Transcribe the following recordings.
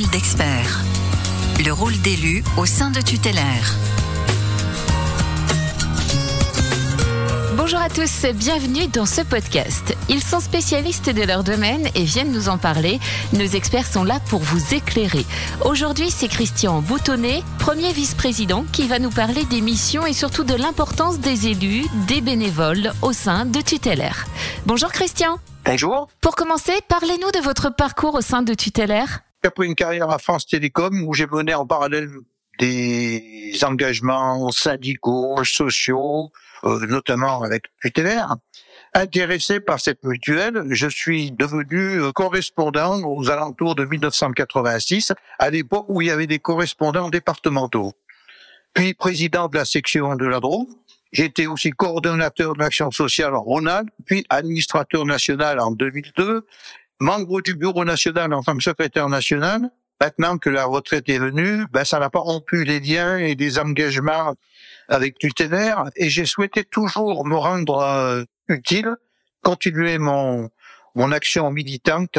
Parole d'expert. Le rôle d'élu au sein de Tutélaire. Bonjour à tous, bienvenue dans ce podcast. Ils sont spécialistes de leur domaine et viennent nous en parler. Nos experts sont là pour vous éclairer. Aujourd'hui, c'est Christian Boutonnet, premier vice-président, qui va nous parler des missions et surtout de l'importance des élus, des bénévoles au sein de Tutélaire. Bonjour Christian. Bonjour. Pour commencer, parlez-nous de votre parcours au sein de Tutélaire. Après une carrière à France Télécom où j'ai mené en parallèle des engagements syndicaux, sociaux, euh, notamment avec Tutélaire. Intéressé par cette mutuelle, je suis devenu euh, correspondant aux alentours de 1986, à l'époque où il y avait des correspondants départementaux. Puis président de la section de la Drôme. J'étais aussi coordonnateur de l'action sociale en Rhône-Alpes, puis administrateur national en 2002, membre du bureau national en tant que secrétaire national. Maintenant que la retraite est venue, ben ça n'a pas rompu les liens et les engagements avec Tutélaire et j'ai souhaité toujours me rendre euh, utile, continuer mon mon action militante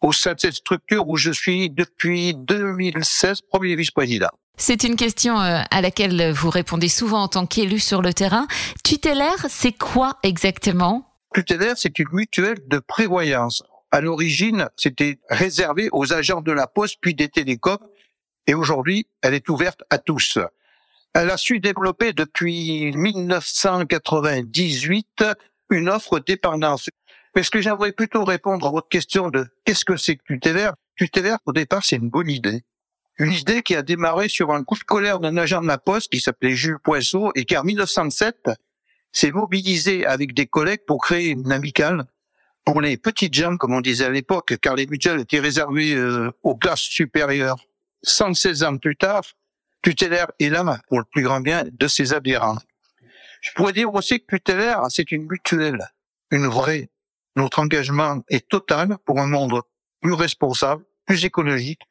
au sein de cette structure où je suis depuis 2016 premier vice-président. C'est une question euh, à laquelle vous répondez souvent en tant qu'élu sur le terrain. Tutélaire, c'est quoi exactement? Tutélaire, c'est une mutuelle de prévoyance. À l'origine, c'était réservé aux agents de la Poste puis des télécoms et aujourd'hui, elle est ouverte à tous. Elle a su développer depuis 1998 une offre dépendance. Mais ce que j'aimerais plutôt répondre à votre question de qu'est-ce que c'est que Tutélaire Tutélaire, au départ, c'est une bonne idée. Une idée qui a démarré sur un coup de colère d'un agent de la Poste qui s'appelait Jules Poisson et qui en 1907 s'est mobilisé avec des collègues pour créer une amicale pour les petites gens, comme on disait à l'époque, car les mutuelles étaient réservées euh, aux classes supérieures. 116 ans plus tard, Tutélaire est là pour le plus grand bien de ses adhérents. Je pourrais dire aussi que Tutélaire, c'est une mutuelle, une vraie. Notre engagement est total pour un monde plus responsable, plus écologique,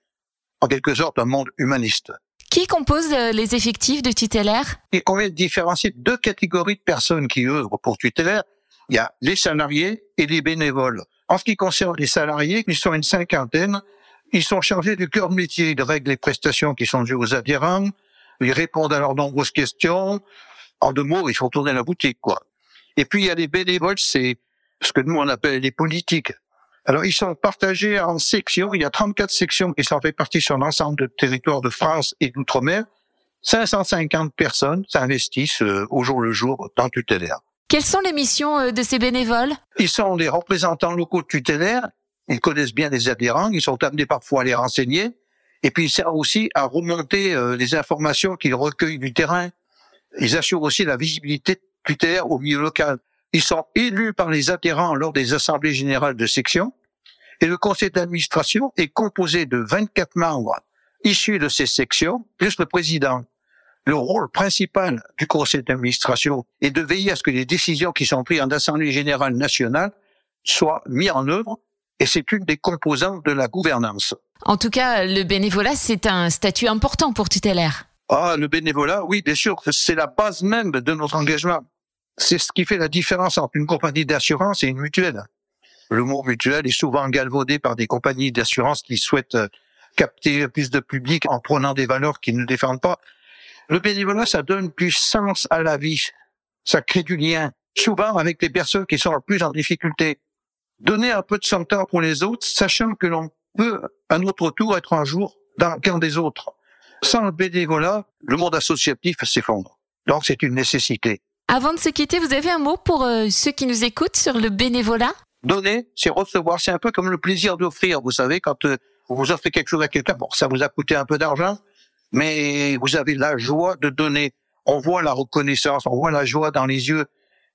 en quelque sorte un monde humaniste. Qui compose euh, les effectifs de Tutélaire? Il convient de différencier deux catégories de personnes qui œuvrent pour Tutélaire. Il y a les salariés et les bénévoles. En ce qui concerne les salariés, ils sont une cinquantaine, ils sont chargés du cœur de métier. Ils règlent les prestations qui sont dues aux adhérents. Ils répondent à leurs nombreuses questions. En deux mots, il faut tourner la boutique, quoi. Et puis, il y a les bénévoles, c'est ce que nous, on appelle les politiques. Alors, ils sont partagés en sections. Il y a 34 sections qui sont réparties sur l'ensemble du territoire de France et d'outre-mer. 550 personnes s'investissent euh, au jour le jour dans Tutélaire. Quelles sont les missions euh, de ces bénévoles? Ils sont les représentants locaux de Tutélaire ils connaissent bien les adhérents, ils sont amenés parfois à les renseigner, et puis ils servent aussi à remonter euh, les informations qu'ils recueillent du terrain. Ils assurent aussi la visibilité terrain au milieu local. Ils sont élus par les adhérents lors des assemblées générales de section, et le conseil d'administration est composé de 24 membres issus de ces sections, plus le président. Le rôle principal du conseil d'administration est de veiller à ce que les décisions qui sont prises en assemblée générale nationale soient mises en œuvre et c'est une des composantes de la gouvernance. En tout cas, le bénévolat, c'est un statut important pour Tutélaire. Ah, le bénévolat, oui, bien sûr, c'est la base même de notre engagement. C'est ce qui fait la différence entre une compagnie d'assurance et une mutuelle. Le mot mutuel est souvent galvaudé par des compagnies d'assurance qui souhaitent euh, capter plus de public en prenant des valeurs qu'ils ne défendent pas. Le bénévolat, ça donne plus sens à la vie. Ça crée du lien, souvent avec les personnes qui sont le plus en difficulté donner un peu de son temps pour les autres, sachant que l'on peut, à notre tour, être un jour dans le camp des autres. Sans le bénévolat, le monde associatif s'effondre. Donc c'est une nécessité. Avant de se quitter, vous avez un mot pour euh, ceux qui nous écoutent sur le bénévolat? Donner, c'est recevoir. C'est un peu comme le plaisir d'offrir. Vous savez, quand euh, vous offrez quelque chose à quelqu'un, bon, ça vous a coûté un peu d'argent, mais vous avez la joie de donner. On voit la reconnaissance, on voit la joie dans les yeux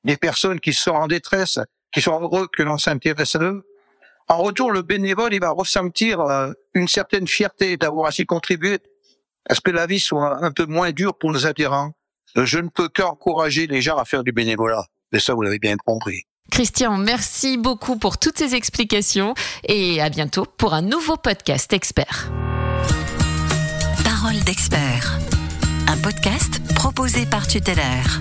des personnes qui sont en détresse, qui sont heureux que l'on s'intéresse à eux. En retour, le bénévole, il va ressentir euh, une certaine fierté d'avoir ainsi contribué à ce que la vie soit un peu moins dure pour nos adhérents. Je ne peux qu'encourager les gens à faire du bénévolat. Et ça, vous l'avez bien compris. Christian, merci beaucoup pour toutes ces explications et à bientôt pour un nouveau podcast expert. Parole d'expert, un podcast proposé par Tutélaire.